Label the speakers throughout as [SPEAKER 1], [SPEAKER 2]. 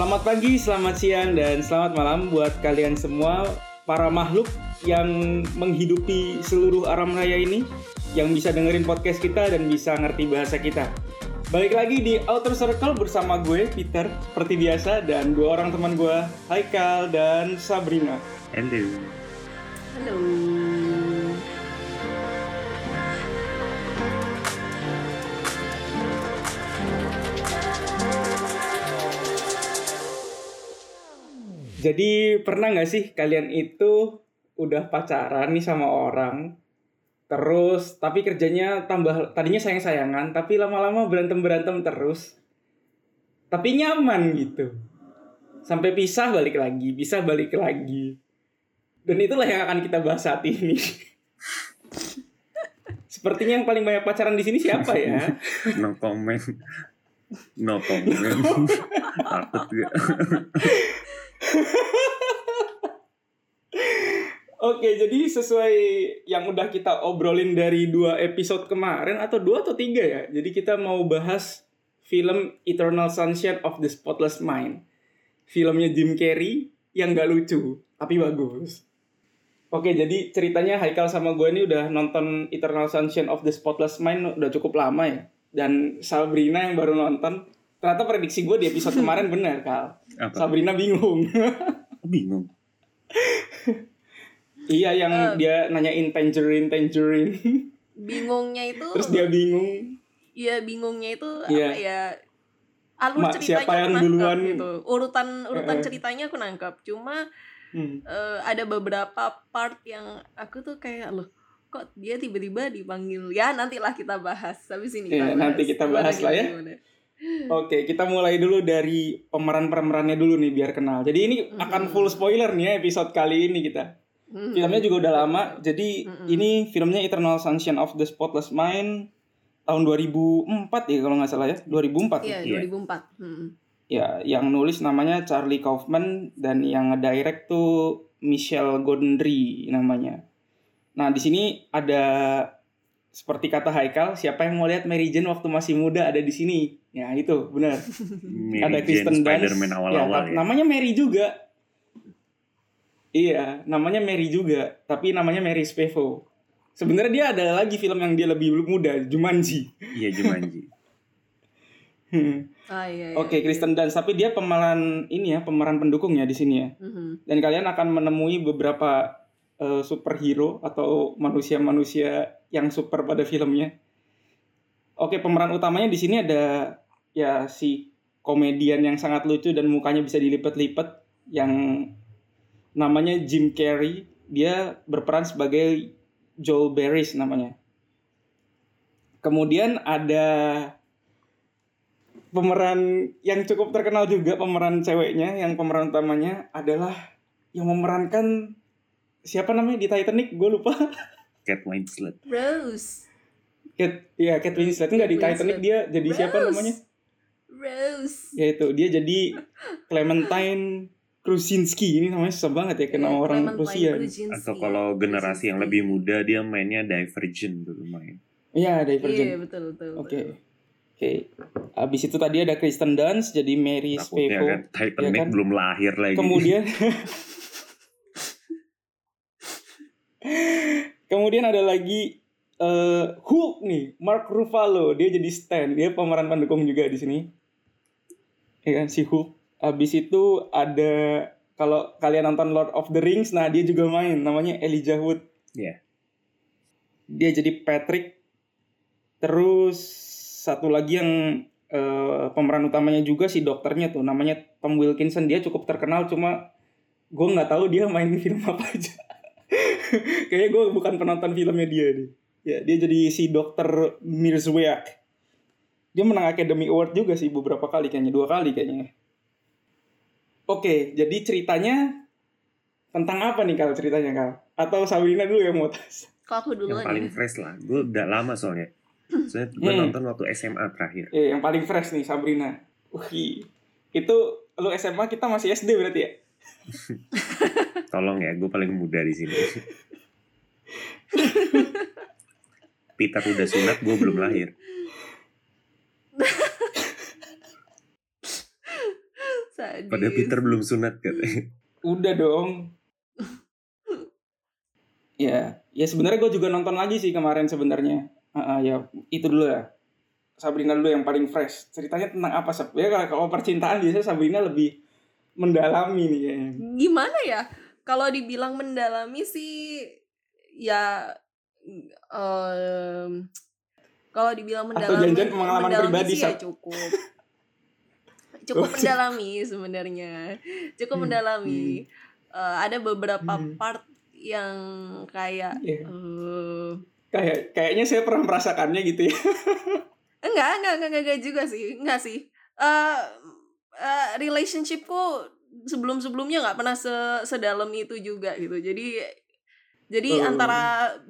[SPEAKER 1] Selamat pagi, selamat siang, dan selamat malam buat kalian semua para makhluk yang menghidupi seluruh alam raya ini yang bisa dengerin podcast kita dan bisa ngerti bahasa kita. Balik lagi di Outer Circle bersama gue, Peter, seperti biasa, dan dua orang teman gue, Haikal dan Sabrina.
[SPEAKER 2] Hello.
[SPEAKER 3] Halo.
[SPEAKER 1] Jadi pernah nggak sih kalian itu udah pacaran nih sama orang, terus tapi kerjanya tambah tadinya sayang-sayangan, tapi lama-lama berantem-berantem terus, tapi nyaman gitu, sampai pisah balik lagi, pisah balik lagi, dan itulah yang akan kita bahas saat ini. Sepertinya yang paling banyak pacaran di sini siapa ya?
[SPEAKER 2] No comment. No comment. Takut gak?
[SPEAKER 1] Oke, jadi sesuai yang udah kita obrolin dari dua episode kemarin atau dua atau tiga ya. Jadi kita mau bahas film Eternal Sunshine of the Spotless Mind. Filmnya Jim Carrey yang gak lucu, tapi bagus. Oke, jadi ceritanya Haikal sama gue ini udah nonton Eternal Sunshine of the Spotless Mind udah cukup lama ya. Dan Sabrina yang baru nonton, ternyata prediksi gue di episode kemarin benar, Kal.
[SPEAKER 2] Apa?
[SPEAKER 1] Sabrina bingung.
[SPEAKER 2] Bingung.
[SPEAKER 1] iya, yang
[SPEAKER 3] Eh.
[SPEAKER 1] dia nanyain tangerine, tangerine.
[SPEAKER 3] Bingungnya itu
[SPEAKER 1] Terus dia bingung.
[SPEAKER 3] Iya, bingungnya itu
[SPEAKER 1] Iya.
[SPEAKER 3] apa ya? Alur ceritanya
[SPEAKER 1] siapa
[SPEAKER 3] aku
[SPEAKER 1] yang
[SPEAKER 3] nangkep
[SPEAKER 1] duluan?
[SPEAKER 3] gitu. Urutan urutan
[SPEAKER 1] eh.
[SPEAKER 3] ceritanya aku nangkap. Cuma
[SPEAKER 1] Hmm.
[SPEAKER 3] eh, ada beberapa part yang aku tuh kayak loh kok dia tiba-tiba dipanggil ya nantilah kita bahas habis ini
[SPEAKER 1] Iya, nanti kita bahas lah ya.
[SPEAKER 3] gimana.
[SPEAKER 1] Oke, kita mulai dulu dari pemeran-pemerannya dulu nih biar kenal. Jadi ini
[SPEAKER 3] Mhm.
[SPEAKER 1] akan full spoiler nih ya episode kali ini kita.
[SPEAKER 3] Hmm.
[SPEAKER 1] Filmnya juga udah lama. Jadi
[SPEAKER 3] Mhm.
[SPEAKER 1] ini filmnya Eternal Sunshine of the Spotless Mind tahun 2004 ya kalau nggak salah ya. 2004.
[SPEAKER 3] Iya,
[SPEAKER 1] ya?
[SPEAKER 3] 2004. Hmm.
[SPEAKER 1] Ya, yang nulis namanya Charlie Kaufman dan yang ngedirect tuh Michelle Gondry namanya. Nah, di sini ada seperti kata Haikal, siapa yang mau lihat Mary Jane waktu masih muda ada di sini. Ya, itu benar. Ada Kristen Dunst.
[SPEAKER 2] Spider-Man
[SPEAKER 1] Ya,
[SPEAKER 2] awal-awal
[SPEAKER 1] ta-
[SPEAKER 2] ya.
[SPEAKER 1] namanya Mary juga. Iya, namanya Mary juga, tapi namanya Mary Spevo. Sebenarnya dia ada lagi film yang dia lebih muda, Jumanji.
[SPEAKER 2] Iya Jumanji.
[SPEAKER 3] Ah iya. iya.
[SPEAKER 1] Oke, Kristen Dunst, tapi dia pemeran ini ya, pemeran pendukung ya di sini ya.
[SPEAKER 3] Mhm.
[SPEAKER 1] Dan kalian akan menemui beberapa eh, superhero atau manusia-manusia yang super pada filmnya. Oke, pemeran utamanya di sini ada ya si komedian yang sangat lucu dan mukanya bisa dilipat-lipat yang namanya Jim Carrey. Dia berperan sebagai Joel Barris namanya. Kemudian ada pemeran yang cukup terkenal juga pemeran ceweknya yang pemeran utamanya adalah yang memerankan siapa namanya di Titanic gue lupa
[SPEAKER 2] Cat Winslet.
[SPEAKER 3] Rose.
[SPEAKER 1] Kate ya Kate Winslet enggak di
[SPEAKER 3] Kate
[SPEAKER 1] Titanic dia jadi siapa
[SPEAKER 3] Rose.
[SPEAKER 1] namanya
[SPEAKER 3] Rose.
[SPEAKER 1] ya itu dia jadi Clementine Krusinski. Ini namanya susah banget ya kena
[SPEAKER 3] Iya,
[SPEAKER 1] orang Rusia.
[SPEAKER 2] Atau kalau generasi yang lebih muda dia mainnya Divergent dulu main.
[SPEAKER 1] iya
[SPEAKER 3] Iya,
[SPEAKER 1] Divergent
[SPEAKER 3] betul betul.
[SPEAKER 1] oke. oke. Abis itu tadi ada Kristen Dunst jadi Mary
[SPEAKER 2] Takutnya
[SPEAKER 1] Spevo
[SPEAKER 2] kan Titanic
[SPEAKER 1] ya kan?
[SPEAKER 2] belum lahir lagi.
[SPEAKER 1] kemudian kemudian ada lagi eh, Hulk nih Mark Ruffalo. Dia jadi Stan. Dia pemeran pendukung juga di sini. Ya kan si Hulk habis itu ada kalau kalian nonton Lord of the Rings nah dia juga main namanya Elijah Wood.
[SPEAKER 2] Iya.
[SPEAKER 1] dia jadi Patrick. Terus satu lagi yang eh, pemeran utamanya juga si dokternya tuh namanya Tom Wilkinson. Dia cukup terkenal cuma gue nggak tahu dia main film apa aja. Kayaknya gue bukan penonton filmnya dia deh ya dia jadi si dokter Mirzweak dia menang Academy Award juga sih beberapa kali kayaknya dua kali kayaknya oke jadi ceritanya tentang apa nih kalau ceritanya kal atau Sabrina dulu yang mau tas
[SPEAKER 3] Kalau aku
[SPEAKER 2] Yang
[SPEAKER 3] duluan
[SPEAKER 2] paling
[SPEAKER 3] ya.
[SPEAKER 2] fresh lah. Gue udah lama soalnya. Soalnya gue
[SPEAKER 1] Hmm.
[SPEAKER 2] nonton waktu SMA terakhir.
[SPEAKER 1] Eh, yang paling fresh nih Sabrina. Wih, itu lu SMA kita masih SD berarti ya?
[SPEAKER 2] Tolong ya, gue paling muda di sini. Peter udah sunat, gue belum lahir.
[SPEAKER 3] Saya sadis.
[SPEAKER 2] Pada Peter belum sunat kan.
[SPEAKER 1] Udah dong. ya, ya sebenarnya gue juga nonton lagi sih kemarin sebenarnya. Ah, ah, ya itu dulu ya. Sabrina dulu yang paling fresh. Ceritanya tentang apa Sab? Ya kalau- kalau percintaan biasanya Sabrina lebih mendalami nih kayaknya.
[SPEAKER 3] Gimana ya? Kalau dibilang mendalami sih ya em, kalau dibilang
[SPEAKER 1] Atau
[SPEAKER 3] mendalami
[SPEAKER 1] janjian pengalaman
[SPEAKER 3] mendalami
[SPEAKER 1] pribadi,
[SPEAKER 3] sih ya cukup. Cukup
[SPEAKER 1] Oh,
[SPEAKER 3] mendalami sebenarnya. Cukup
[SPEAKER 1] Hmm,
[SPEAKER 3] mendalami. Eh, ada beberapa
[SPEAKER 1] Hmm.
[SPEAKER 3] part yang kayak
[SPEAKER 1] Iya.
[SPEAKER 3] eh,
[SPEAKER 1] Kayak kayaknya saya pernah merasakannya gitu ya.
[SPEAKER 3] enggak, enggak, enggak, enggak, enggak juga sih. Enggak sih. Eh eh, relationshipku sebelum-sebelumnya nggak pernah se sedalam itu juga gitu. Jadi jadi
[SPEAKER 1] Oh.
[SPEAKER 3] antara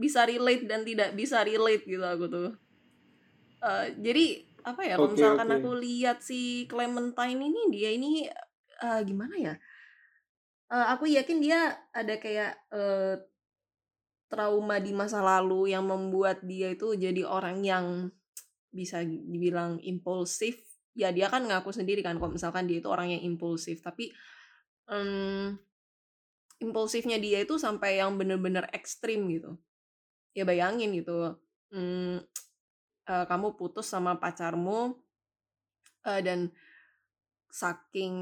[SPEAKER 3] bisa relate dan tidak bisa relate gitu aku tuh. Eh, jadi apa ya kalau
[SPEAKER 1] Oke,
[SPEAKER 3] misalkan
[SPEAKER 1] oke.
[SPEAKER 3] aku lihat si Clementine ini dia ini eh, gimana ya? Eh, aku yakin dia ada kayak eh, trauma di masa lalu yang membuat dia itu jadi orang yang bisa dibilang impulsif ya dia kan ngaku sendiri kan kalau misalkan dia itu orang yang impulsif tapi em, impulsifnya dia itu sampai yang bener-bener ekstrim gitu ya bayangin gitu mm, eh, kamu putus sama pacarmu eh, dan saking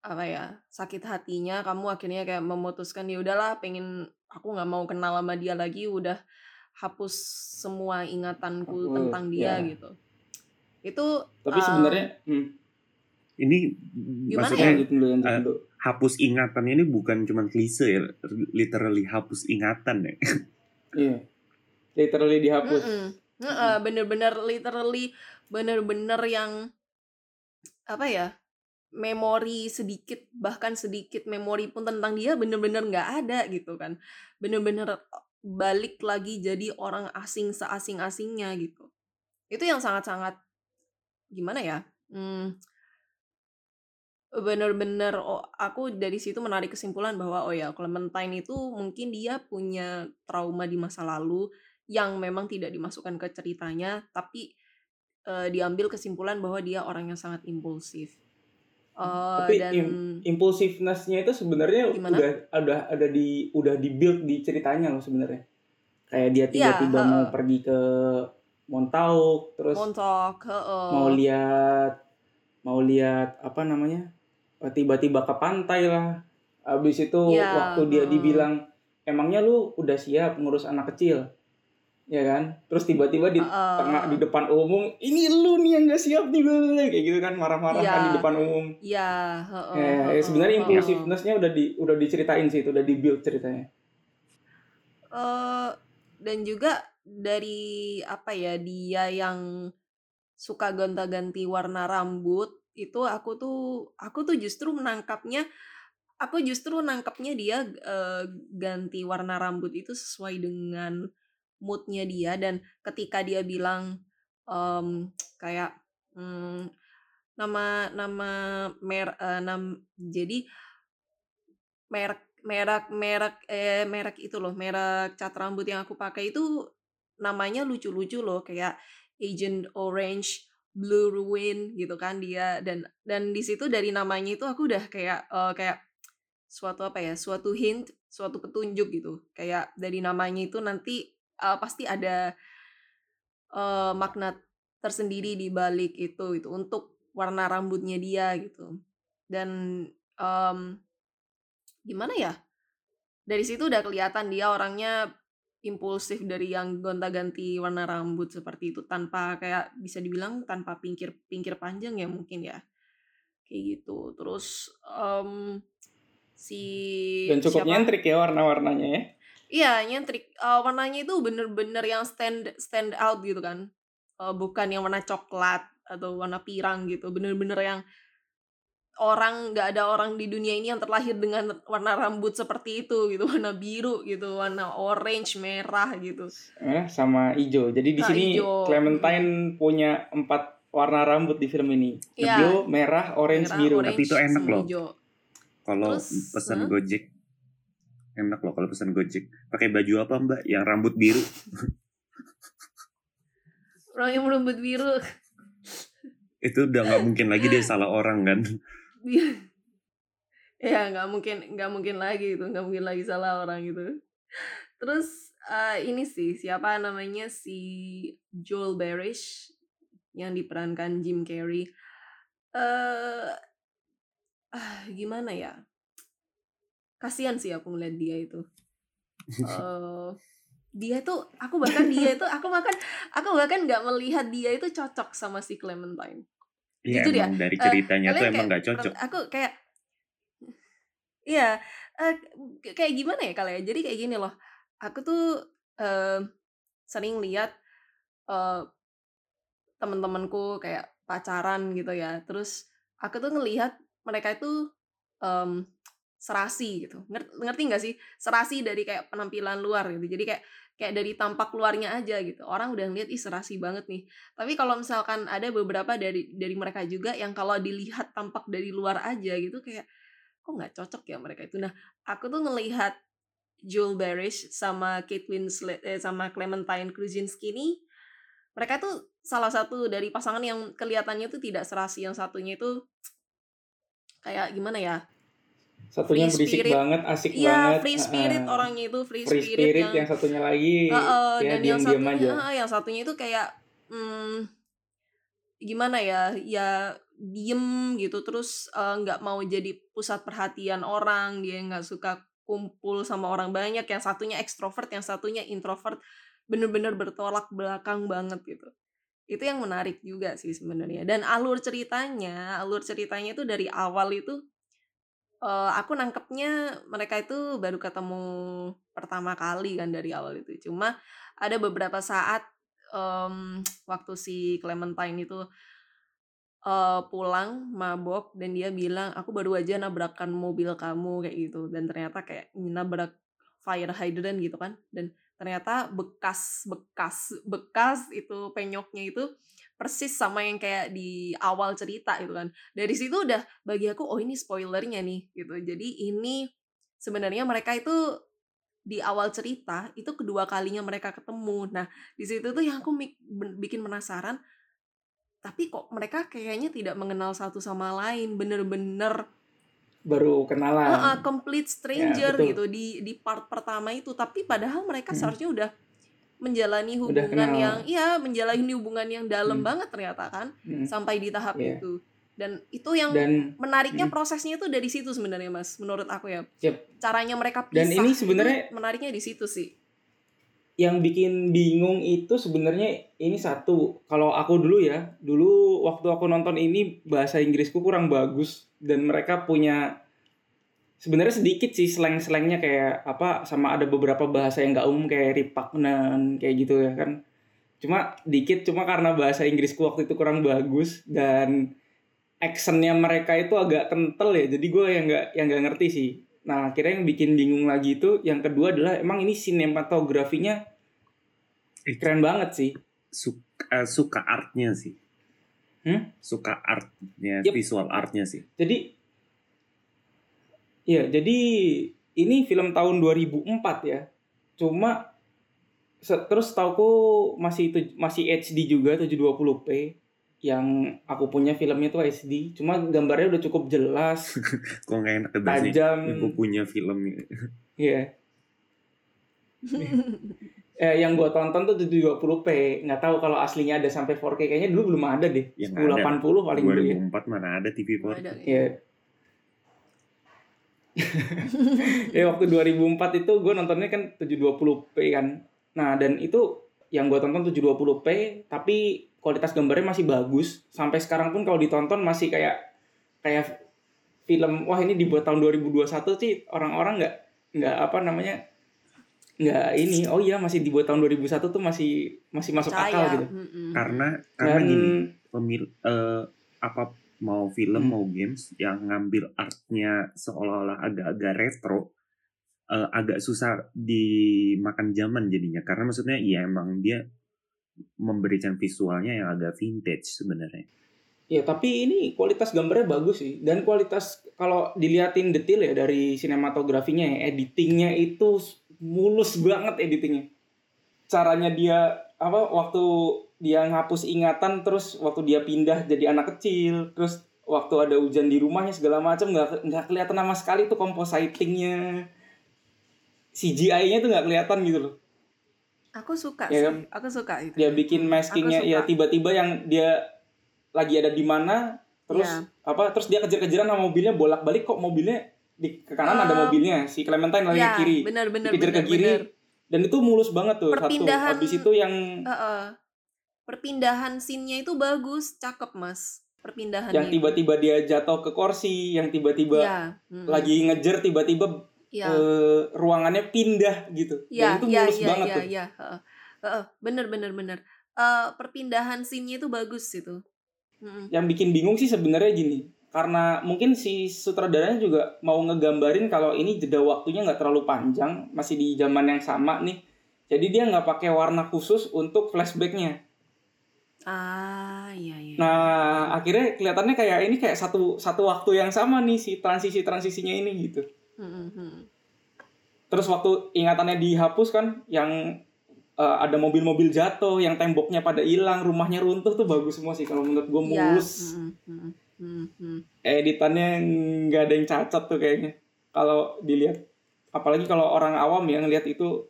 [SPEAKER 3] apa ya sakit hatinya kamu akhirnya kayak memutuskan ya udahlah pengen aku nggak mau kenal sama dia lagi udah hapus semua ingatanku
[SPEAKER 1] Hapus,
[SPEAKER 3] tentang dia
[SPEAKER 1] ya.
[SPEAKER 3] gitu itu
[SPEAKER 1] Tapi
[SPEAKER 3] eh,
[SPEAKER 1] sebenarnya hmm,
[SPEAKER 2] Ini
[SPEAKER 3] Gimana
[SPEAKER 2] maksudnya
[SPEAKER 3] ya?
[SPEAKER 1] dulu.
[SPEAKER 2] hapus ingatan ini bukan cuma klise ya, literally hapus ingatan ya.
[SPEAKER 1] Iya. Literally dihapus.
[SPEAKER 3] Mm-mm. Heeh, bener-bener literally bener-bener yang apa ya memori sedikit bahkan sedikit memori pun tentang dia bener-bener nggak ada gitu kan. Bener-bener balik lagi jadi orang asing seasing-asingnya gitu. Itu yang sangat-sangat gimana ya hmm, bener-bener oh, aku dari situ menarik kesimpulan bahwa oh ya Clementine itu mungkin dia punya trauma di masa lalu yang memang tidak dimasukkan ke ceritanya tapi eh, diambil kesimpulan bahwa dia orang yang sangat impulsif Eh,
[SPEAKER 1] Tapi
[SPEAKER 3] dan
[SPEAKER 1] im- Impulsiveness-nya itu sebenarnya
[SPEAKER 3] Gimana?
[SPEAKER 1] udah ada ada di udah di build di ceritanya loh sebenarnya. Kayak dia
[SPEAKER 3] Iya,
[SPEAKER 1] tiba-tiba mau
[SPEAKER 3] heeh.
[SPEAKER 1] pergi ke Montauk terus
[SPEAKER 3] heeh.
[SPEAKER 1] mau lihat mau lihat apa namanya eh, tiba-tiba ke pantai lah habis itu
[SPEAKER 3] Iya,
[SPEAKER 1] waktu dia dibilang emangnya lu udah siap ngurus anak kecil ya kan terus tiba-tiba di
[SPEAKER 3] Heeh.
[SPEAKER 1] tengah di depan umum ini lu nih yang gak siap nih kayak gitu kan marah-marah
[SPEAKER 3] Iya.
[SPEAKER 1] kan di depan umum
[SPEAKER 3] Iya,
[SPEAKER 1] ya, ya,
[SPEAKER 3] heeh,
[SPEAKER 1] sebenarnya
[SPEAKER 3] heeh.
[SPEAKER 1] impulsiveness-nya udah di udah diceritain sih itu udah di build ceritanya
[SPEAKER 3] eh dan juga dari apa ya dia yang suka gonta-ganti warna rambut itu aku tuh aku tuh justru menangkapnya aku justru nangkapnya dia eh, ganti warna rambut itu sesuai dengan moodnya dia dan ketika dia bilang em, kayak hmm, nama nama mer eh, nam jadi merek merek merek eh merek itu loh merek cat rambut yang aku pakai itu namanya lucu-lucu loh kayak Agent Orange Blue Ruin gitu kan dia dan dan di situ dari namanya itu aku udah kayak eh, kayak suatu apa ya suatu hint suatu petunjuk gitu. Kayak dari namanya itu nanti eh, pasti ada eh, makna tersendiri di balik itu itu untuk warna rambutnya dia gitu. Dan em, gimana ya dari situ udah kelihatan dia orangnya impulsif dari yang gonta-ganti warna rambut seperti itu tanpa kayak bisa dibilang tanpa pinggir pinggir panjang ya mungkin ya. Kayak gitu. Terus em, si
[SPEAKER 1] dan cukup
[SPEAKER 3] siapa?
[SPEAKER 1] nyentrik ya warna-warnanya ya
[SPEAKER 3] Iya, nyentrik. Eh, warnanya itu bener-bener yang stand stand out gitu kan. Eh, bukan yang warna coklat atau warna pirang gitu. Bener-bener yang orang nggak ada orang di dunia ini yang terlahir dengan warna rambut seperti itu gitu. Warna biru gitu, warna orange, merah gitu.
[SPEAKER 1] Eh, sama hijau jadi di
[SPEAKER 3] Ah,
[SPEAKER 1] sini
[SPEAKER 3] hijau.
[SPEAKER 1] Clementine punya empat warna rambut di film ini
[SPEAKER 3] Iya.
[SPEAKER 1] hijau merah orange
[SPEAKER 3] Merah,
[SPEAKER 1] biru
[SPEAKER 3] orange,
[SPEAKER 2] Tapi itu enak loh. Kalau pesan
[SPEAKER 3] hah?
[SPEAKER 2] Gojek enak loh kalau pesan Gojek. Pakai baju apa Mbak? Yang rambut biru.
[SPEAKER 3] Orang yang rambut biru.
[SPEAKER 2] Itu udah nggak mungkin lagi dia salah orang kan.
[SPEAKER 3] ya nggak mungkin nggak mungkin lagi itu nggak mungkin lagi salah orang itu terus uh, ini sih siapa namanya si Joel Barish yang diperankan Jim Carrey eh uh, gimana ya kasihan sih aku ngeliat dia itu. Uh, dia tuh aku bahkan dia itu aku bahkan aku bahkan nggak melihat dia itu cocok sama si Clementine.
[SPEAKER 2] Iya
[SPEAKER 3] Jujur ya,
[SPEAKER 2] emang dari
[SPEAKER 3] eh,
[SPEAKER 2] ceritanya tuh
[SPEAKER 3] kalian
[SPEAKER 2] emang nggak cocok.
[SPEAKER 3] aku kayak iya eh, kayak gimana ya kalian? Jadi kayak gini loh aku tuh eh, sering lihat eh, teman-temanku kayak pacaran gitu ya. Terus aku tuh ngelihat mereka itu em, serasi gitu. Ngerti, nggak sih? Serasi dari kayak penampilan luar gitu. Jadi kayak kayak dari tampak luarnya aja gitu. Orang udah ngeliat ih serasi banget nih. Tapi kalau misalkan ada beberapa dari dari mereka juga yang kalau dilihat tampak dari luar aja gitu kayak kok nggak cocok ya mereka itu? Nah aku tuh ngelihat Joel Barish sama Kate Winslet eh, sama Clementine Krasinski nih mereka tuh salah satu dari pasangan yang kelihatannya tuh tidak serasi. Yang satunya itu kayak gimana ya
[SPEAKER 1] Satunya
[SPEAKER 3] Free
[SPEAKER 1] berisik
[SPEAKER 3] spirit.
[SPEAKER 1] banget, asik
[SPEAKER 3] Iya
[SPEAKER 1] banget.
[SPEAKER 3] free spirit
[SPEAKER 1] uh,
[SPEAKER 3] orangnya itu free,
[SPEAKER 1] free
[SPEAKER 3] spirit,
[SPEAKER 1] spirit,
[SPEAKER 3] yang,
[SPEAKER 1] yang satunya lagi
[SPEAKER 3] Heeh,
[SPEAKER 1] ya
[SPEAKER 3] dan yang satunya
[SPEAKER 1] aja.
[SPEAKER 3] ah, yang satunya itu kayak hmm, gimana ya ya diem gitu terus eh, nggak mau jadi pusat perhatian orang dia nggak suka kumpul sama orang banyak yang satunya ekstrovert yang satunya introvert bener-bener bertolak belakang banget gitu itu yang menarik juga sih sebenarnya dan alur ceritanya alur ceritanya itu dari awal itu eh, aku nangkepnya mereka itu baru ketemu pertama kali kan dari awal itu. Cuma ada beberapa saat em, waktu si Clementine itu eh, pulang mabok dan dia bilang aku baru aja nabrakan mobil kamu kayak gitu. Dan ternyata kayak nabrak fire hydrant gitu kan. Dan ternyata bekas bekas bekas itu penyoknya itu persis sama yang kayak di awal cerita gitu kan dari situ udah bagi aku oh ini spoilernya nih gitu jadi ini sebenarnya mereka itu di awal cerita itu kedua kalinya mereka ketemu nah di situ tuh yang aku bikin penasaran tapi kok mereka kayaknya tidak mengenal satu sama lain bener-bener
[SPEAKER 1] Baru kenalan.
[SPEAKER 3] uh, uh, complete stranger
[SPEAKER 1] betul.
[SPEAKER 3] gitu di di part pertama itu tapi padahal mereka
[SPEAKER 1] Hmm.
[SPEAKER 3] seharusnya udah menjalani hubungan yang iya menjalani hubungan yang dalam
[SPEAKER 1] Hmm.
[SPEAKER 3] banget ternyata kan
[SPEAKER 1] Mm.
[SPEAKER 3] sampai di tahap
[SPEAKER 1] Iya.
[SPEAKER 3] itu dan itu yang
[SPEAKER 1] Dan
[SPEAKER 3] menariknya
[SPEAKER 1] Hmm.
[SPEAKER 3] prosesnya itu dari situ sebenarnya mas menurut aku ya
[SPEAKER 1] Yep.
[SPEAKER 3] caranya mereka pisah
[SPEAKER 1] Dan ini sebenarnya-
[SPEAKER 3] menariknya di situ sih
[SPEAKER 1] yang bikin bingung itu sebenarnya ini satu. Kalau aku dulu ya, dulu waktu aku nonton ini bahasa Inggrisku kurang bagus dan mereka punya sebenarnya sedikit sih slang-slangnya kayak apa sama ada beberapa bahasa yang nggak umum kayak ripaknen kayak gitu ya kan. Cuma dikit cuma karena bahasa Inggrisku waktu itu kurang bagus dan actionnya mereka itu agak kental ya jadi gue yang nggak yang nggak ngerti sih nah akhirnya yang bikin bingung lagi itu yang kedua adalah emang ini sinematografinya keren banget sih
[SPEAKER 2] Suka, suka artnya sih.
[SPEAKER 1] Hmm?
[SPEAKER 2] Suka artnya,
[SPEAKER 1] Yep.
[SPEAKER 2] visual artnya sih.
[SPEAKER 1] jadi ya jadi ini film tahun 2004 ya cuma terus tauku masih itu masih HD juga 720p yang aku punya filmnya tuh HD cuma gambarnya udah cukup jelas
[SPEAKER 2] Kok nggak enak ya
[SPEAKER 1] tajam
[SPEAKER 2] Ibu punya film ini.
[SPEAKER 1] Iya. eh, yang gua tonton tuh 720p. Nggak tahu kalau aslinya ada sampai 4K. Kayaknya dulu belum ada deh.
[SPEAKER 2] Ya, nggak ada.
[SPEAKER 1] 1080 paling dulu ya.
[SPEAKER 2] 2004 mana ada TV
[SPEAKER 3] Nggak
[SPEAKER 2] 4
[SPEAKER 3] ada
[SPEAKER 1] Iya. ya waktu 2004 itu gue nontonnya kan 720p kan. Nah, dan itu yang gue tonton 720p tapi kualitas gambarnya masih bagus. Sampai sekarang pun kalau ditonton masih kayak kayak film wah ini dibuat tahun 2021 sih orang-orang nggak nggak apa namanya nggak ini oh iya masih dibuat tahun 2001 tuh masih masih masuk akal
[SPEAKER 3] percaya
[SPEAKER 1] gitu.
[SPEAKER 2] Karena karena
[SPEAKER 1] dan
[SPEAKER 2] gini, pemil eh, apa mau film
[SPEAKER 1] Hmm.
[SPEAKER 2] mau games yang ngambil artnya seolah-olah agak-agak retro eh, agak susah dimakan zaman jadinya karena maksudnya ya emang dia memberikan visualnya yang agak vintage sebenarnya
[SPEAKER 1] Ya tapi ini kualitas gambarnya bagus sih dan kualitas kalau diliatin detail ya dari sinematografinya ya editingnya itu mulus banget editingnya. Caranya dia apa waktu dia ngapus ingatan terus waktu dia pindah jadi anak kecil terus waktu ada hujan di rumahnya segala macam nggak nggak kelihatan sama sekali tuh compositingnya CGI-nya tuh nggak kelihatan gitu loh
[SPEAKER 3] Aku suka
[SPEAKER 1] Ya
[SPEAKER 3] sih.
[SPEAKER 1] kan?
[SPEAKER 3] Aku suka itu.
[SPEAKER 1] dia bikin maskingnya ya tiba-tiba yang dia lagi ada di mana terus
[SPEAKER 3] Iya.
[SPEAKER 1] apa terus dia kejar-kejaran sama mobilnya bolak-balik kok mobilnya di ke kanan ada
[SPEAKER 3] Um,
[SPEAKER 1] mobilnya si Clementine lagi
[SPEAKER 3] Ya,
[SPEAKER 1] ke kiri
[SPEAKER 3] benar
[SPEAKER 1] dikejar
[SPEAKER 3] benar
[SPEAKER 1] ke kiri
[SPEAKER 3] benar.
[SPEAKER 1] dan itu mulus banget tuh satu
[SPEAKER 3] Perpindahan-
[SPEAKER 1] habis itu yang
[SPEAKER 3] Heeh. Perpindahan scene-nya itu bagus, cakep, Mas. Perpindahannya.
[SPEAKER 1] yang tiba-tiba dia jatuh ke kursi yang tiba-tiba
[SPEAKER 3] Iya. mm,
[SPEAKER 1] lagi ngejar tiba-tiba
[SPEAKER 3] Iya.
[SPEAKER 1] eh, ruangannya pindah gitu
[SPEAKER 3] Iya,
[SPEAKER 1] dan itu
[SPEAKER 3] iya,
[SPEAKER 1] mulus
[SPEAKER 3] iya,
[SPEAKER 1] banget
[SPEAKER 3] iya,
[SPEAKER 1] tuh
[SPEAKER 3] iya. Heeh. Heeh, bener, bener, bener. Eh, perpindahan scene-nya itu bagus itu. Mm-mm.
[SPEAKER 1] yang bikin bingung sih sebenarnya gini karena mungkin si sutradaranya juga mau ngegambarin kalau ini jeda waktunya nggak terlalu panjang masih di zaman yang sama nih jadi dia nggak pakai warna khusus untuk flashbacknya
[SPEAKER 3] Ah, iya, iya.
[SPEAKER 1] nah akhirnya kelihatannya kayak ini kayak satu satu waktu yang sama nih si transisi transisinya ini gitu
[SPEAKER 3] Mm-mm.
[SPEAKER 1] terus waktu ingatannya dihapus kan yang eh, ada mobil-mobil jatuh yang temboknya pada hilang rumahnya runtuh tuh bagus semua sih kalau menurut gue
[SPEAKER 3] Iya.
[SPEAKER 1] mulus
[SPEAKER 3] Mm-mm, mm-mm, mm-mm.
[SPEAKER 1] editannya nggak ada yang cacat tuh kayaknya kalau dilihat apalagi kalau orang awam yang lihat itu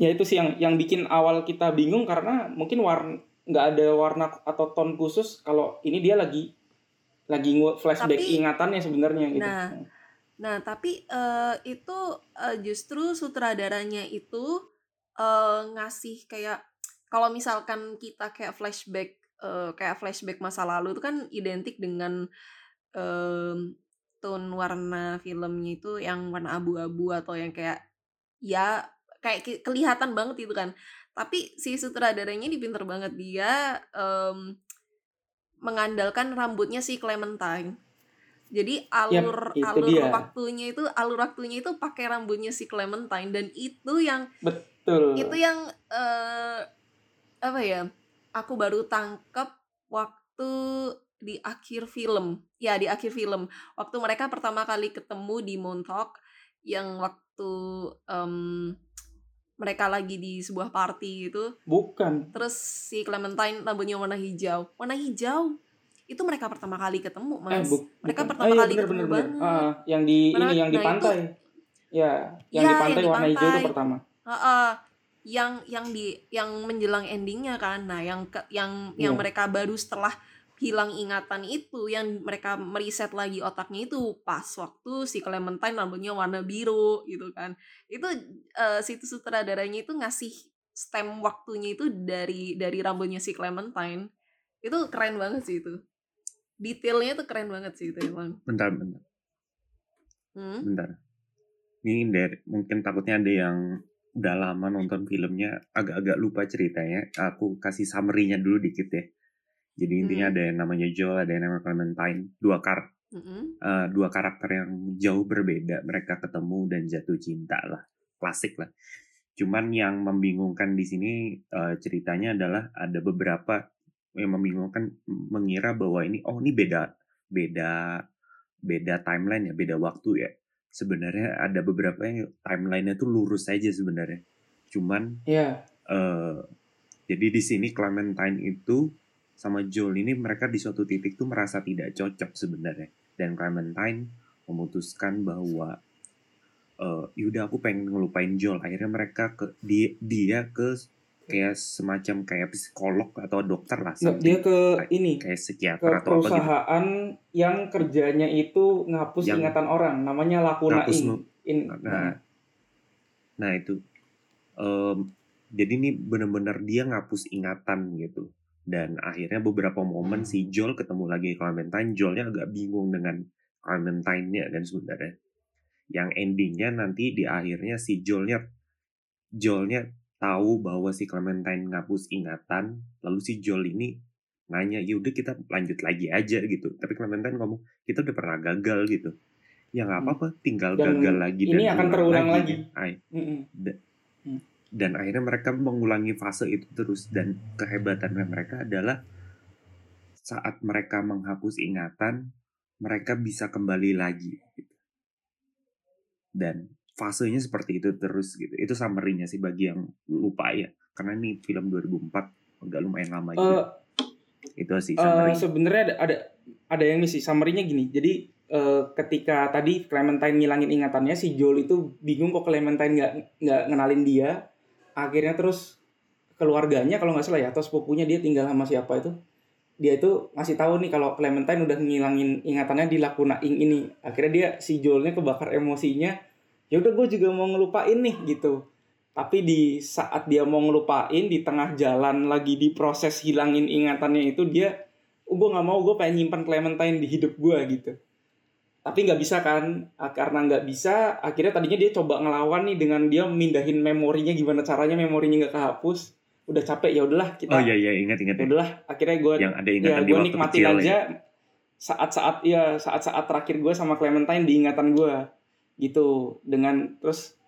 [SPEAKER 1] ya itu sih yang yang bikin awal kita bingung karena mungkin warna nggak ada warna atau tone khusus kalau ini dia lagi lagi flashback
[SPEAKER 3] Tapi-
[SPEAKER 1] ingatannya sebenarnya gitu.
[SPEAKER 3] Nah, Nah, tapi eh, itu eh, justru sutradaranya itu eh, ngasih kayak kalau misalkan kita kayak flashback eh, kayak flashback masa lalu itu kan identik dengan em, tone warna filmnya itu yang warna abu-abu atau yang kayak ya kayak ke- kelihatan banget itu kan. Tapi si sutradaranya ini pinter banget dia em, mengandalkan rambutnya si Clementine. Jadi alur
[SPEAKER 1] itu
[SPEAKER 3] alur
[SPEAKER 1] dia.
[SPEAKER 3] waktunya itu alur waktunya itu pakai rambutnya si Clementine dan itu yang
[SPEAKER 1] Betul.
[SPEAKER 3] itu yang eh apa ya? Aku baru tangkap waktu di akhir film. Ya, di akhir film. Waktu mereka pertama kali ketemu di Montauk yang waktu em, mereka lagi di sebuah party gitu.
[SPEAKER 1] Bukan.
[SPEAKER 3] Terus si Clementine rambutnya warna hijau. Warna hijau. Itu mereka pertama kali ketemu,
[SPEAKER 1] Eh,
[SPEAKER 3] Mas.
[SPEAKER 1] bu-
[SPEAKER 3] mereka
[SPEAKER 1] bukan.
[SPEAKER 3] pertama
[SPEAKER 1] Ah, iya,
[SPEAKER 3] kali
[SPEAKER 1] bener,
[SPEAKER 3] ketemu
[SPEAKER 1] bener, bener. Ah, yang di
[SPEAKER 3] Mana-
[SPEAKER 1] ini yang di
[SPEAKER 3] nah, itu-
[SPEAKER 1] pantai. Ya, yang
[SPEAKER 3] Iya,
[SPEAKER 1] di pantai
[SPEAKER 3] yang di
[SPEAKER 1] warna hijau itu pertama.
[SPEAKER 3] Heeh. yang yang di yang menjelang endingnya kan nah yang ke, yang yang
[SPEAKER 1] Iya.
[SPEAKER 3] mereka baru setelah hilang ingatan itu yang mereka meriset lagi otaknya itu pas waktu si Clementine rambutnya warna biru gitu kan itu eh, si sutradaranya itu ngasih stem waktunya itu dari dari rambutnya si Clementine itu keren banget sih itu detailnya tuh keren banget sih itu emang
[SPEAKER 2] Bentar, bentar,
[SPEAKER 3] hmm?
[SPEAKER 2] bentar. Ini dari mungkin takutnya ada yang udah lama nonton filmnya agak-agak lupa ceritanya. Aku kasih summary-nya dulu dikit ya. Jadi intinya
[SPEAKER 3] Hmm.
[SPEAKER 2] ada yang namanya Joel, ada yang namanya Clementine, dua kar
[SPEAKER 3] Mm-mm.
[SPEAKER 2] eh, dua karakter yang jauh berbeda. Mereka ketemu dan jatuh cinta lah, klasik lah. Cuman yang membingungkan di sini eh, ceritanya adalah ada beberapa yang membingungkan mengira bahwa ini oh ini beda beda beda timeline ya, beda waktu ya. Sebenarnya ada beberapa yang timelinenya tuh lurus aja sebenarnya. Cuman
[SPEAKER 1] Iya.
[SPEAKER 2] eh jadi di sini Clementine itu sama Joel ini mereka di suatu titik tuh merasa tidak cocok sebenarnya. Dan Clementine memutuskan bahwa eh yaudah aku pengen ngelupain Joel. Akhirnya mereka ke dia dia ke kayak semacam kayak psikolog atau dokter lah
[SPEAKER 1] Nggak,
[SPEAKER 2] something.
[SPEAKER 1] dia ke ini
[SPEAKER 2] kayak
[SPEAKER 1] ke
[SPEAKER 2] psikiater atau apa gitu.
[SPEAKER 1] perusahaan yang kerjanya itu ngapus
[SPEAKER 2] Yang
[SPEAKER 1] ingatan orang namanya Lakuna
[SPEAKER 2] nu-
[SPEAKER 1] In-
[SPEAKER 2] nah nah itu. Em, jadi ini bener-bener dia ngapus ingatan gitu dan akhirnya beberapa momen si Joel ketemu lagi Clementine Joelnya agak bingung dengan Clementine-nya dan sebenarnya yang endingnya nanti di akhirnya si Joelnya Joelnya tahu bahwa si Clementine ngapus ingatan lalu si Joel ini nanya yaudah kita lanjut lagi aja gitu tapi Clementine ngomong kita udah pernah gagal gitu ya nggak
[SPEAKER 1] Hmm.
[SPEAKER 2] apa-apa tinggal
[SPEAKER 1] Dan
[SPEAKER 2] gagal lagi
[SPEAKER 1] ini akan terulang lagi.
[SPEAKER 2] Ay,
[SPEAKER 1] Mm-mm.
[SPEAKER 2] Dan akhirnya mereka mengulangi fase itu terus dan kehebatannya mereka adalah saat mereka menghapus ingatan mereka bisa kembali lagi gitu. dan fasenya seperti itu terus gitu itu summary-nya sih bagi yang lupa ya karena ini film 2004 agak lumayan lama juga Itu sih summary.
[SPEAKER 1] sebenarnya ada, ada ada yang ini sih summary-nya gini. Jadi eh, ketika tadi Clementine ngilangin ingatannya, si Joel itu bingung kok Clementine nggak nggak ngenalin dia. Akhirnya terus keluarganya kalau nggak salah ya atau sepupunya dia tinggal sama siapa itu dia itu ngasih tahu nih kalau Clementine udah ngilangin ingatannya di Laguna Ing ini. Akhirnya dia si Joelnya kebakar emosinya. Ya udah gue juga mau ngelupain nih gitu. Tapi di saat dia mau ngelupain di tengah jalan lagi di proses hilangin ingatannya itu dia gue nggak mau gue pengen nyimpan Clementine di hidup gue gitu tapi nggak bisa kan Ah, karena nggak bisa akhirnya tadinya dia coba ngelawan nih dengan dia mindahin memorinya gimana caranya memorinya nggak kehapus udah capek ya udahlah kita
[SPEAKER 2] Oh iya iya ingat ingat
[SPEAKER 1] ya
[SPEAKER 2] ya.
[SPEAKER 1] udahlah akhirnya gue
[SPEAKER 2] Yang ada
[SPEAKER 1] ya
[SPEAKER 2] ingatan di
[SPEAKER 1] gue
[SPEAKER 2] waktu
[SPEAKER 1] nikmatin
[SPEAKER 2] kecil
[SPEAKER 1] aja
[SPEAKER 2] ya.
[SPEAKER 1] saat-saat ya saat-saat terakhir gue sama Clementine di ingatan gue gitu dengan terus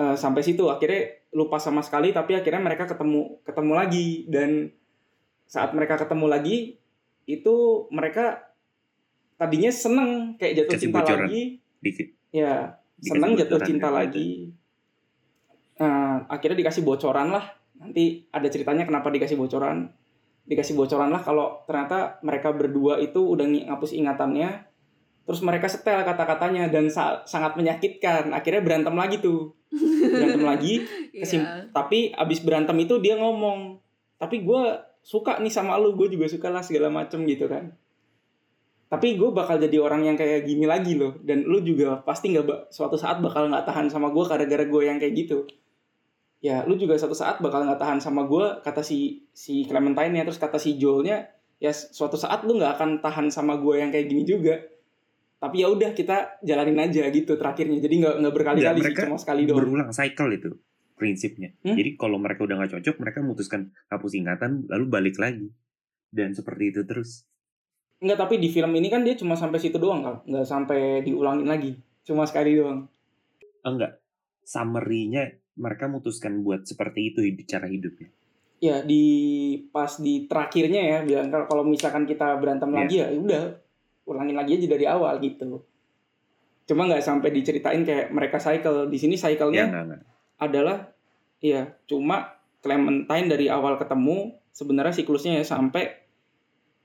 [SPEAKER 1] eh, sampai situ akhirnya lupa sama sekali tapi akhirnya mereka ketemu ketemu lagi dan saat mereka ketemu lagi itu mereka tadinya seneng kayak jatuh
[SPEAKER 2] Kasih
[SPEAKER 1] cinta
[SPEAKER 2] bocoran.
[SPEAKER 1] lagi.
[SPEAKER 2] Dikit.
[SPEAKER 1] ya
[SPEAKER 2] Dikasih
[SPEAKER 1] seneng jatuh cinta
[SPEAKER 2] kan,
[SPEAKER 1] lagi. Nah, akhirnya dikasih bocoran lah. Nanti ada ceritanya kenapa dikasih bocoran. Dikasih bocoran lah kalau ternyata mereka berdua itu udah ng- ngapus ingatannya. Terus mereka setel kata-katanya dan sa- sangat menyakitkan. Akhirnya berantem lagi tuh. Berantem lagi kesim-
[SPEAKER 3] Iya.
[SPEAKER 1] tapi abis berantem itu dia ngomong tapi gue suka nih sama lu gue juga suka lah segala macem gitu kan tapi gue bakal jadi orang yang kayak gini lagi loh dan lu juga pasti nggak suatu saat bakal nggak tahan sama gue gara-gara gue yang kayak gitu ya lu juga suatu saat bakal nggak tahan sama gue kata si si Clementine nya terus kata si Joelnya ya suatu saat lu nggak akan tahan sama gue yang kayak gini juga tapi ya udah kita jalanin aja gitu terakhirnya jadi nggak nggak berkali-kali sih
[SPEAKER 2] mereka
[SPEAKER 1] cuma sekali doang
[SPEAKER 2] Berulang cycle itu prinsipnya.
[SPEAKER 1] Hmm?
[SPEAKER 2] Jadi kalau mereka udah nggak cocok, mereka memutuskan hapus ingatan lalu balik lagi. Dan seperti itu terus.
[SPEAKER 1] Enggak, tapi di film ini kan dia cuma sampai situ doang kan, nggak sampai diulangin lagi, cuma sekali doang.
[SPEAKER 2] Enggak. Summary-nya mereka memutuskan buat seperti itu di cara hidupnya.
[SPEAKER 1] Ya di pas di terakhirnya ya bilang kalau misalkan kita berantem
[SPEAKER 2] Iya.
[SPEAKER 1] lagi ya udah ulangin lagi aja dari awal gitu. Cuma nggak sampai diceritain kayak mereka cycle. Di sini
[SPEAKER 2] Ya
[SPEAKER 1] cycle-nya
[SPEAKER 2] enggak enggak.
[SPEAKER 1] adalah ya cuma Clementine dari awal ketemu sebenarnya siklusnya ya sampai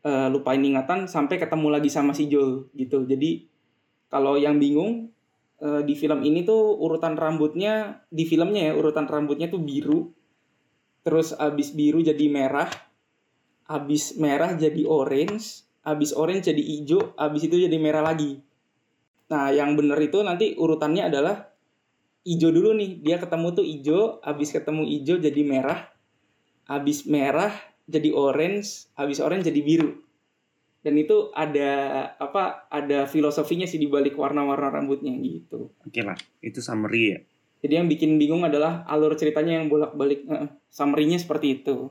[SPEAKER 1] eh, lupain ingatan sampai ketemu lagi sama si Joel gitu. Jadi kalau yang bingung eh, di film ini tuh urutan rambutnya di filmnya ya urutan rambutnya tuh biru. Terus abis biru jadi merah, abis merah jadi orange, abis orange jadi hijau, abis itu jadi merah lagi. Nah, yang bener itu nanti urutannya adalah hijau dulu nih. Dia ketemu tuh hijau, habis ketemu hijau jadi merah, habis merah jadi orange, habis orange jadi biru. Dan itu ada apa? Ada filosofinya sih di balik warna-warna rambutnya gitu.
[SPEAKER 2] Oke lah, itu summary ya.
[SPEAKER 1] Jadi yang bikin bingung adalah alur ceritanya yang bolak-balik. eh, summary-nya seperti itu.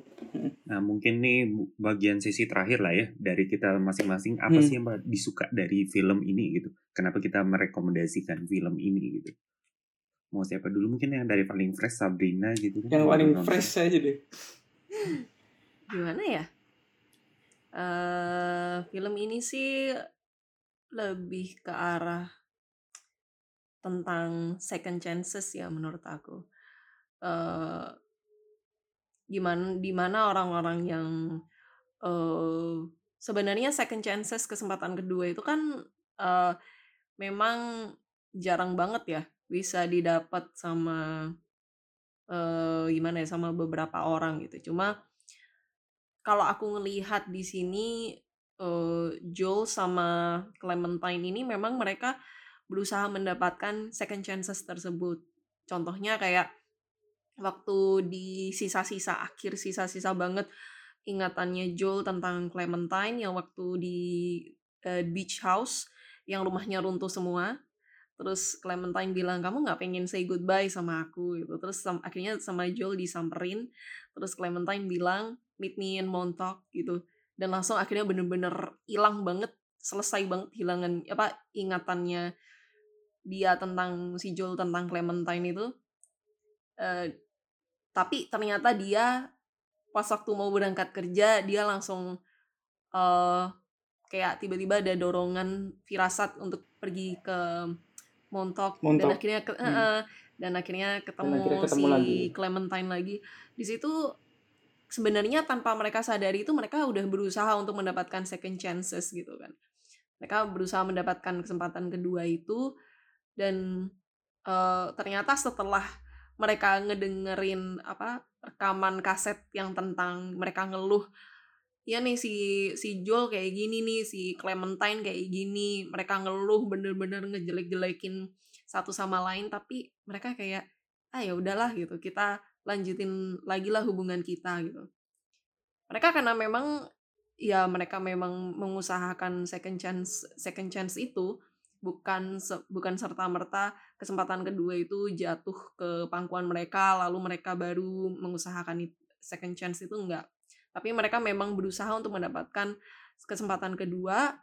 [SPEAKER 2] Nah, mungkin nih bagian sesi terakhir lah ya dari kita masing-masing apa
[SPEAKER 1] Hmm.
[SPEAKER 2] sih yang disuka dari film ini gitu. Kenapa kita merekomendasikan film ini gitu. Mau siapa dulu mungkin yang dari paling fresh Sabrina gitu kan.
[SPEAKER 1] Yang paling fresh aja deh.
[SPEAKER 3] Gimana ya? eh film ini sih lebih ke arah tentang second chances ya menurut aku. eh gimana di mana orang-orang yang eh sebenarnya second chances kesempatan kedua itu kan eh memang jarang banget ya bisa didapat sama eh gimana ya sama beberapa orang gitu. Cuma kalau aku ngelihat di sini eh Joel sama Clementine ini memang mereka berusaha mendapatkan second chances tersebut. Contohnya kayak waktu di sisa-sisa akhir sisa-sisa banget ingatannya Joel tentang Clementine yang waktu di eh, beach house yang rumahnya runtuh semua. Terus Clementine bilang kamu nggak pengen say goodbye sama aku gitu. Terus sam- akhirnya sama Joel disamperin. Terus Clementine bilang meet me Montauk gitu. Dan langsung akhirnya bener-bener hilang banget, selesai banget hilangan apa ingatannya dia tentang si Joel tentang Clementine itu. Eh, tapi ternyata dia pas waktu mau berangkat kerja dia langsung eh kayak tiba-tiba ada dorongan firasat untuk pergi ke Montauk, dan
[SPEAKER 1] Montauk.
[SPEAKER 3] akhirnya ke-
[SPEAKER 1] Hmm.
[SPEAKER 3] dan akhirnya ketemu,
[SPEAKER 1] akhirnya ketemu
[SPEAKER 3] si
[SPEAKER 1] lagi.
[SPEAKER 3] Clementine lagi di situ sebenarnya tanpa mereka sadari itu mereka udah berusaha untuk mendapatkan second chances gitu kan. Mereka berusaha mendapatkan kesempatan kedua itu dan uh, ternyata setelah mereka ngedengerin apa rekaman kaset yang tentang mereka ngeluh ya nih si si Joel kayak gini nih si Clementine kayak gini mereka ngeluh bener-bener ngejelek-jelekin satu sama lain tapi mereka kayak ah ya udahlah gitu. Kita lanjutin lagi lah hubungan kita gitu. Mereka karena memang ya mereka memang mengusahakan second chance second chance itu bukan bukan serta merta kesempatan kedua itu jatuh ke pangkuan mereka lalu mereka baru mengusahakan second chance itu enggak. Tapi mereka memang berusaha untuk mendapatkan kesempatan kedua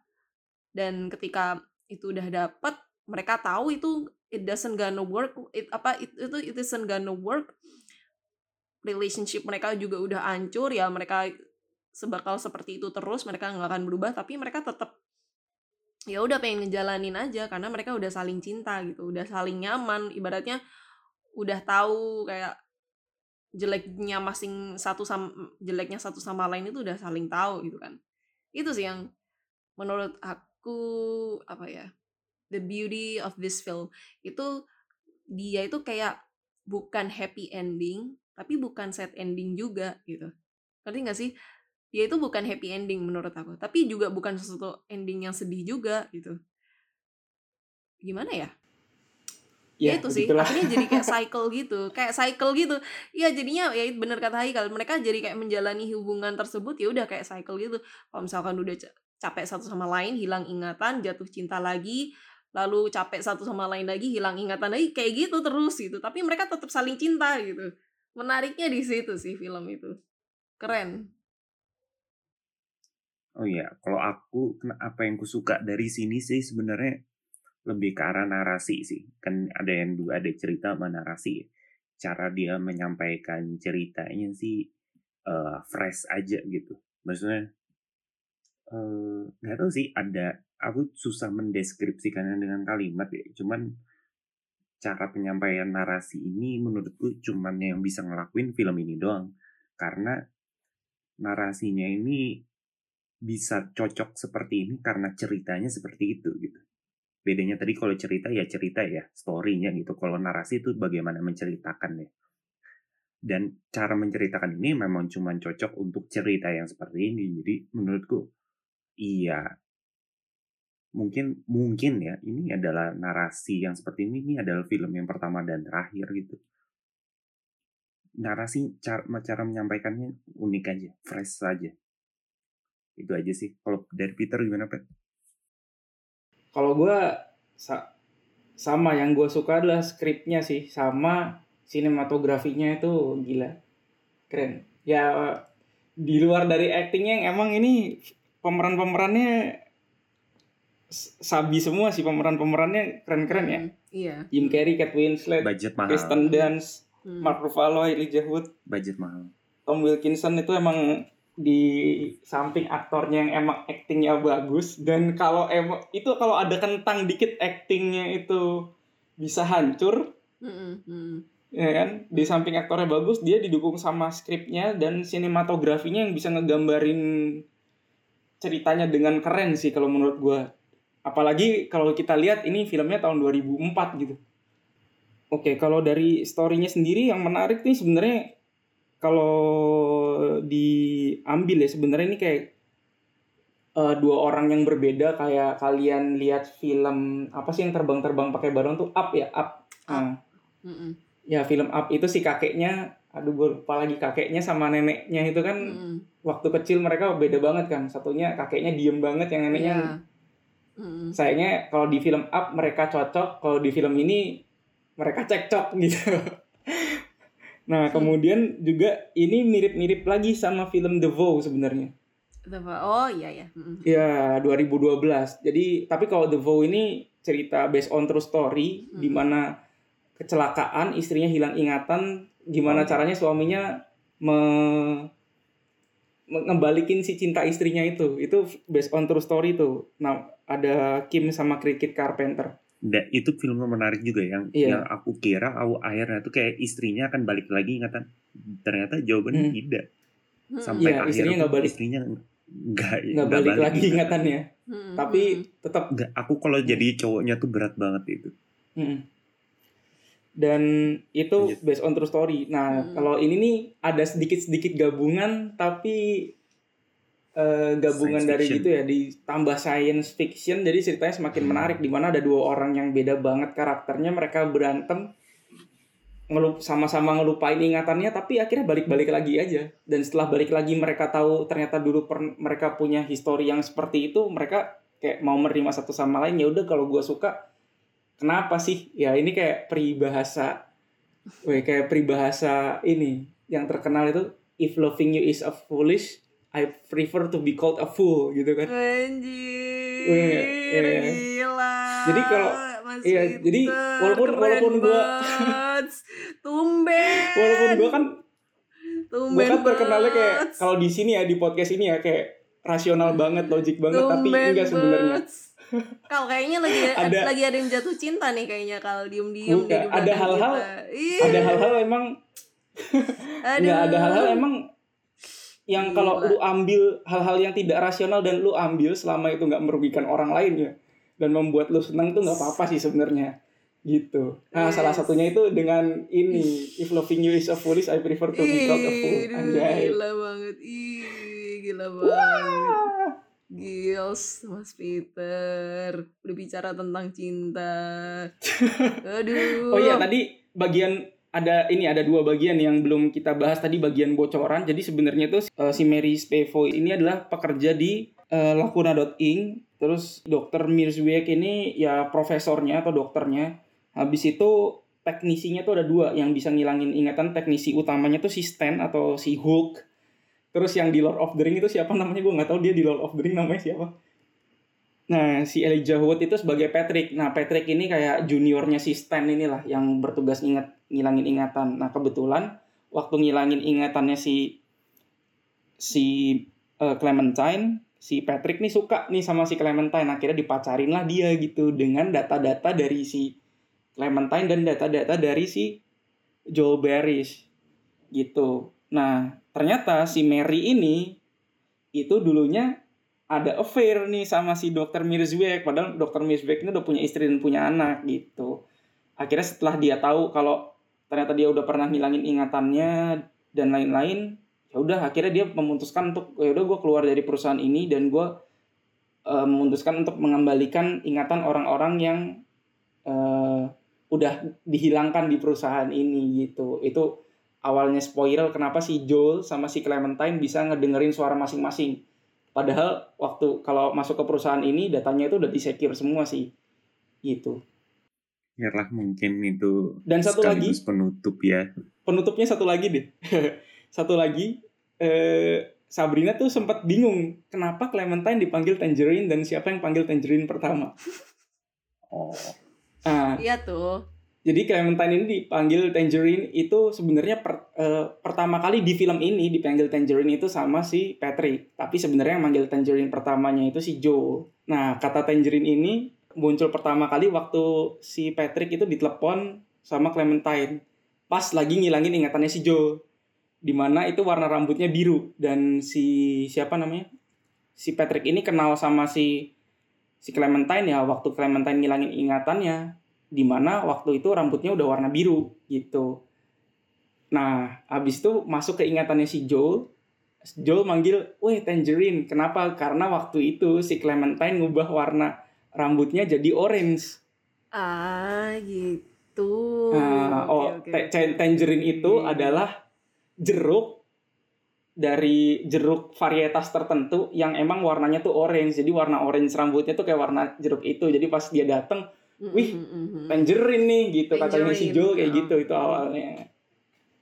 [SPEAKER 3] dan ketika itu udah dapet mereka tahu itu it doesn't gonna work it apa it, itu it isn't gonna work relationship mereka juga udah hancur ya mereka sebakal seperti itu terus mereka nggak akan berubah tapi mereka tetap ya udah pengen ngejalanin aja karena mereka udah saling cinta gitu udah saling nyaman. Ibaratnya udah tahu kayak jeleknya masing satu sama jeleknya satu sama lain itu udah saling tahu gitu kan. Itu sih yang menurut aku apa ya the beauty of this film. Itu dia itu kayak bukan happy ending tapi bukan sad ending juga gitu. Ngerti gak sih? Dia itu bukan happy ending menurut aku. Tapi juga bukan sesuatu ending yang sedih juga gitu. Gimana ya? Ya, ya itu sih. akhirnya jadi kayak cycle gitu. Kayak cycle gitu. Ya jadinya ya bener kata Haikal mereka jadi kayak menjalani hubungan tersebut ya udah kayak cycle gitu. Kalau misalkan udah capek satu sama lain hilang ingatan jatuh cinta lagi lalu capek satu sama lain lagi hilang ingatan lagi kayak gitu terus gitu. Tapi mereka tetap saling cinta gitu menariknya di situ sih film itu keren
[SPEAKER 2] Oh iya, kalau aku apa yang kusuka dari sini sih sebenarnya lebih ke arah narasi sih. Kan ada yang dua ada cerita sama narasi. Cara dia menyampaikan ceritanya sih uh, fresh aja gitu. Maksudnya eh, nggak uh, tahu sih ada aku susah mendeskripsikannya dengan kalimat ya. Cuman cara penyampaian narasi ini menurutku cuman yang bisa ngelakuin film ini doang. Karena narasinya ini bisa cocok seperti ini karena ceritanya seperti itu gitu. Bedanya tadi kalau cerita ya cerita ya, storynya gitu. Kalau narasi itu bagaimana menceritakan ya. Dan cara menceritakan ini memang cuma cocok untuk cerita yang seperti ini. Jadi menurutku iya mungkin mungkin ya ini adalah narasi yang seperti ini ini adalah film yang pertama dan terakhir gitu. Narasi cara cara menyampaikannya unik aja fresh saja. Itu aja sih. Kalau dari Peter gimana Pet?
[SPEAKER 1] Kalau gue sa sama yang gue suka adalah skripnya sih sama sinematografinya itu gila keren. Ya di luar dari actingnya yang emang ini pemeran-pemerannya sabi semua sih pemeran-pemerannya keren-keren ya.
[SPEAKER 3] Iya.
[SPEAKER 1] Jim Carrey, Kate Winslet,
[SPEAKER 2] budget mahal.
[SPEAKER 1] Kristen Dunst, hmm. Mark Ruffalo, Elijah Wood.
[SPEAKER 2] Budget mahal.
[SPEAKER 1] Tom Wilkinson itu emang di samping aktornya yang emang aktingnya bagus dan kalau emang itu kalau ada kentang dikit aktingnya itu bisa hancur mm-hmm. ya kan di samping aktornya bagus dia didukung sama skripnya dan sinematografinya yang bisa ngegambarin ceritanya dengan keren sih kalau menurut gue apalagi kalau kita lihat ini filmnya tahun 2004 gitu oke kalau dari storynya sendiri yang menarik nih sebenarnya kalau diambil ya sebenarnya ini kayak uh, dua orang yang berbeda kayak kalian lihat film apa sih yang terbang-terbang pakai balon tuh up ya up. Nah, mm -mm. Ya film up itu si kakeknya, aduh gue lupa lagi kakeknya sama neneknya itu kan mm -mm. waktu kecil mereka beda banget kan. Satunya kakeknya diem banget yang neneknya. Yeah. Mm -mm. Sayangnya kalau di film up mereka cocok, kalau di film ini mereka cekcok gitu. Nah, hmm. kemudian juga ini mirip-mirip lagi sama film The Vow sebenarnya.
[SPEAKER 3] The Vow. Oh, iya ya.
[SPEAKER 1] Ya, 2012. Jadi, tapi kalau The Vow ini cerita based on true story hmm. di mana kecelakaan, istrinya hilang ingatan, gimana oh, iya. caranya suaminya me ngembalikin si cinta istrinya itu. Itu based on true story tuh. Nah, ada Kim sama Cricket Carpenter.
[SPEAKER 2] Dan itu filmnya menarik juga yang yeah. yang aku kira aku akhirnya tuh kayak istrinya akan balik lagi ingatan ternyata jawabannya hmm. tidak
[SPEAKER 3] Hmm.
[SPEAKER 2] sampai
[SPEAKER 1] Iya,
[SPEAKER 2] akhir
[SPEAKER 1] istrinya
[SPEAKER 2] tuh
[SPEAKER 1] nggak balik.
[SPEAKER 2] istrinya nggak
[SPEAKER 1] nggak balik, lagi
[SPEAKER 2] ingatan.
[SPEAKER 1] ingatannya
[SPEAKER 3] Hmm,
[SPEAKER 1] tapi
[SPEAKER 3] hmm.
[SPEAKER 1] tetap
[SPEAKER 2] Nggak, aku kalau jadi cowoknya tuh berat banget itu
[SPEAKER 1] Mm. Dan itu
[SPEAKER 2] Lanjut.
[SPEAKER 1] based on true story. Nah,
[SPEAKER 3] Hmm.
[SPEAKER 1] kalau ini nih ada sedikit-sedikit gabungan tapi eh, gabungan
[SPEAKER 2] Science
[SPEAKER 1] dari
[SPEAKER 2] fiction.
[SPEAKER 1] gitu ya ditambah science fiction jadi ceritanya semakin
[SPEAKER 2] Hmm.
[SPEAKER 1] menarik di mana ada dua orang yang beda banget karakternya mereka berantem ngelup sama-sama ngelupain ingatannya tapi akhirnya balik-balik lagi aja dan setelah balik lagi mereka tahu ternyata dulu per- mereka punya histori yang seperti itu mereka kayak mau menerima satu sama lain ya udah kalau gue suka kenapa sih ya ini kayak peribahasa Weh, kayak peribahasa ini yang terkenal itu if loving you is a foolish I prefer to be called a fool gitu kan
[SPEAKER 3] Anjir,
[SPEAKER 1] Iya, iya.
[SPEAKER 3] gila.
[SPEAKER 1] Jadi kalau- iya, jadi walaupun-
[SPEAKER 3] keren
[SPEAKER 1] walaupun gua-
[SPEAKER 3] tumben.
[SPEAKER 1] walaupun gue kan
[SPEAKER 3] tumben
[SPEAKER 1] gue kan terkenalnya kayak kalau di sini ya di podcast ini ya kayak rasional banget logik banget tapi enggak sebenarnya
[SPEAKER 3] Kalau kayaknya lagi
[SPEAKER 1] Ada-
[SPEAKER 3] lagi ada yang jatuh cinta nih kayaknya kalau diem-diem di
[SPEAKER 1] ada hal-hal- ada hal-hal emang nggak ada hal-hal emang yang kalau lu ambil hal-hal yang tidak rasional dan lu ambil selama itu nggak merugikan orang lain ya dan membuat lu senang tuh nggak apa-apa sih sebenarnya gitu. Nah,
[SPEAKER 3] Yes.
[SPEAKER 1] salah satunya itu dengan ini if loving you is a foolish I prefer to be called a fool. Anjay.
[SPEAKER 3] gila banget. Ih, gila banget. Gils, Mas Peter. Udah bicara tentang cinta. Aduh.
[SPEAKER 1] Oh iya tadi bagian ada ini ada dua bagian yang belum kita bahas tadi bagian bocoran. Jadi sebenarnya itu eh, si Mary Spavo ini adalah pekerja di eh, Lacuna.ing. Terus Dokter Mirzwiek ini ya profesornya atau dokternya. Habis itu teknisinya tuh ada dua yang bisa ngilangin ingatan. Teknisi utamanya tuh si Stan atau si Hulk. Terus yang di Lord of the Ring itu siapa namanya gue nggak tahu dia di Lord of the Ring namanya siapa. Nah, si Elijah Wood itu sebagai Patrick. Nah, Patrick ini kayak juniornya si Stan inilah yang bertugas ingat ngilangin ingatan. Nah, kebetulan waktu ngilangin ingatannya si si eh, Clementine, si Patrick nih suka nih sama si Clementine. Akhirnya dipacarin lah dia gitu dengan data-data dari si Clementine dan data-data dari si Joel Barish gitu. Nah, ternyata si Mary ini itu dulunya ada affair nih sama si dokter Mirzwiek padahal dokter Mirzwiek ini udah punya istri dan punya anak gitu. Akhirnya setelah dia tahu kalau ternyata dia udah pernah ngilangin ingatannya dan lain-lain ya udah akhirnya dia memutuskan untuk ya udah gue keluar dari perusahaan ini dan gue eh, memutuskan untuk mengembalikan ingatan orang-orang yang eh, udah dihilangkan di perusahaan ini gitu. Itu awalnya spoiler kenapa si Joel sama si Clementine bisa ngedengerin suara masing-masing Padahal waktu kalau masuk ke perusahaan ini datanya itu udah di-secure semua sih. Gitu.
[SPEAKER 2] ya lah mungkin itu
[SPEAKER 1] Dan satu lagi,
[SPEAKER 2] penutup ya
[SPEAKER 1] penutupnya satu lagi deh. satu lagi eh Sabrina tuh sempat bingung kenapa Clementine dipanggil Tangerine dan siapa yang panggil Tangerine pertama.
[SPEAKER 2] oh
[SPEAKER 1] Nah,
[SPEAKER 3] Iya tuh.
[SPEAKER 1] Jadi Clementine ini dipanggil Tangerine itu sebenarnya per- eh, pertama kali di film ini dipanggil Tangerine itu sama si Patrick. Tapi sebenarnya yang manggil Tangerine pertamanya itu si Joe. Nah, kata Tangerine ini muncul pertama kali waktu si Patrick itu ditelepon sama Clementine. Pas lagi ngilangin ingatannya si Joe. Di mana itu warna rambutnya biru. Dan si siapa namanya? Si Patrick ini kenal sama si si Clementine ya waktu Clementine ngilangin ingatannya di mana waktu itu rambutnya udah warna biru gitu. Nah, habis itu masuk ke ingatannya si Joel. Joel manggil, "Weh, Tangerine." Kenapa? Karena waktu itu si Clementine ngubah warna rambutnya jadi orange.
[SPEAKER 3] Ah, gitu.
[SPEAKER 1] Nah, oh, ta-
[SPEAKER 3] oke.
[SPEAKER 1] tangerine itu
[SPEAKER 3] Oke.
[SPEAKER 1] adalah jeruk dari jeruk varietas tertentu yang emang warnanya tuh orange. Jadi warna orange rambutnya tuh kayak warna jeruk itu. Jadi pas dia dateng wih, tangerine nih gitu katanya si Joel kayak
[SPEAKER 3] oh.
[SPEAKER 1] gitu itu awalnya.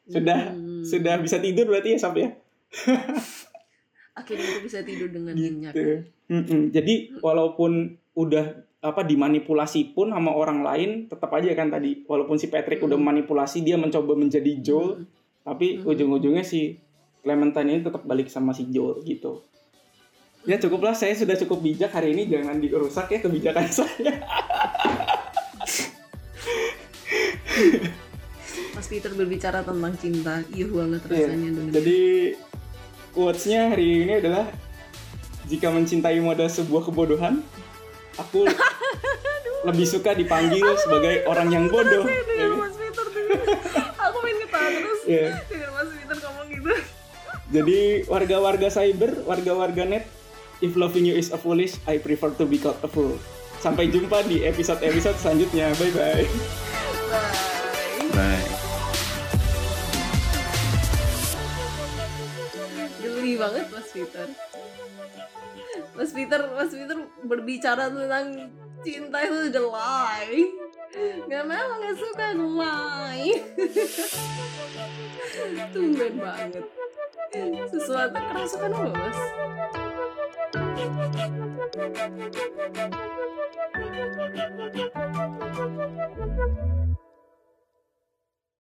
[SPEAKER 1] Sudah
[SPEAKER 3] Mm.
[SPEAKER 1] sudah bisa tidur berarti ya sampai ya.
[SPEAKER 3] Akhirnya aku bisa tidur dengan nyenyak.
[SPEAKER 1] Gitu. Mm-mm. Jadi walaupun udah apa dimanipulasi pun sama orang lain tetap aja kan tadi walaupun si Patrick udah
[SPEAKER 3] Mm.
[SPEAKER 1] manipulasi dia mencoba menjadi Joel
[SPEAKER 3] Mm.
[SPEAKER 1] tapi
[SPEAKER 3] Mm.
[SPEAKER 1] ujung-ujungnya si Clementine ini tetap balik sama si Joel gitu. Ya cukuplah saya sudah cukup bijak hari ini jangan dirusak ya kebijakan saya.
[SPEAKER 3] Mas Peter berbicara tentang cinta, iya banget
[SPEAKER 1] Iya.
[SPEAKER 3] rasanya dengan
[SPEAKER 1] Jadi quotes-nya hari ini adalah jika mencintaimu adalah sebuah kebodohan, aku lebih suka dipanggil sebagai orang yang bodoh.
[SPEAKER 3] Dengar Mas Peter. Aku main ketawa terus.
[SPEAKER 1] Iya.
[SPEAKER 3] Dengar Mas Peter ngomong gitu.
[SPEAKER 1] Jadi warga-warga cyber, warga-warga net, if loving you is a foolish, I prefer to be called a fool. Sampai jumpa di episode-episode selanjutnya. Bye-bye.
[SPEAKER 3] Bye. Banget Mas Peter. Mas Peter, Mas Peter berbicara tentang cinta itu jelai. Gak mau gak suka gelai. Tumben banget. Sesuatu kerasukan apa mas?